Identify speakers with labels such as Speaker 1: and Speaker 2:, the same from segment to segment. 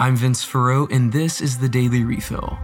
Speaker 1: I'm Vince Farreau, and this is the Daily Refill.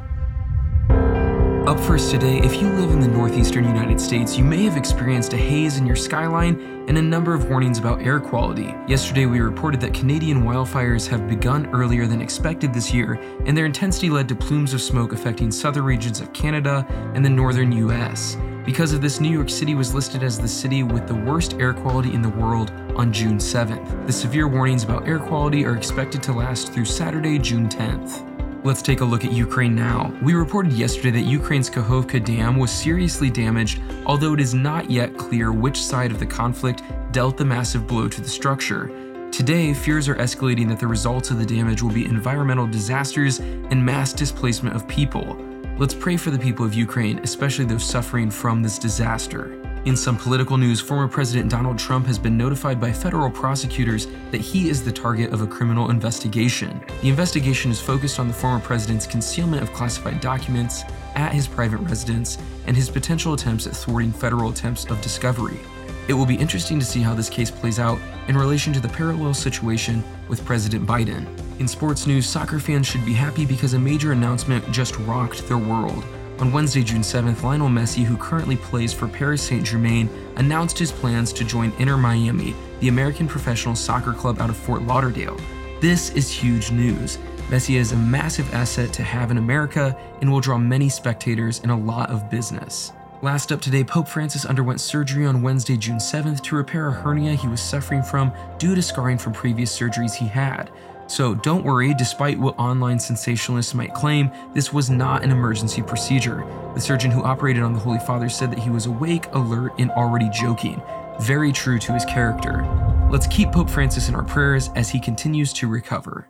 Speaker 1: Up first today, if you live in the northeastern United States, you may have experienced a haze in your skyline and a number of warnings about air quality. Yesterday, we reported that Canadian wildfires have begun earlier than expected this year, and their intensity led to plumes of smoke affecting southern regions of Canada and the northern US. Because of this, New York City was listed as the city with the worst air quality in the world on June 7th. The severe warnings about air quality are expected to last through Saturday, June 10th. Let's take a look at Ukraine now. We reported yesterday that Ukraine's Kakhovka Dam was seriously damaged, although it is not yet clear which side of the conflict dealt the massive blow to the structure. Today, fears are escalating that the results of the damage will be environmental disasters and mass displacement of people. Let's pray for the people of Ukraine, especially those suffering from this disaster. In some political news, former President Donald Trump has been notified by federal prosecutors that he is the target of a criminal investigation. The investigation is focused on the former president's concealment of classified documents at his private residence and his potential attempts at thwarting federal attempts of discovery. It will be interesting to see how this case plays out in relation to the parallel situation with President Biden. In sports news, soccer fans should be happy because a major announcement just rocked their world. On Wednesday, June 7th, Lionel Messi, who currently plays for Paris Saint Germain, announced his plans to join Inter Miami, the American professional soccer club out of Fort Lauderdale. This is huge news. Messi is a massive asset to have in America and will draw many spectators and a lot of business. Last up today, Pope Francis underwent surgery on Wednesday, June 7th to repair a hernia he was suffering from due to scarring from previous surgeries he had. So don't worry, despite what online sensationalists might claim, this was not an emergency procedure. The surgeon who operated on the Holy Father said that he was awake, alert, and already joking. Very true to his character. Let's keep Pope Francis in our prayers as he continues to recover.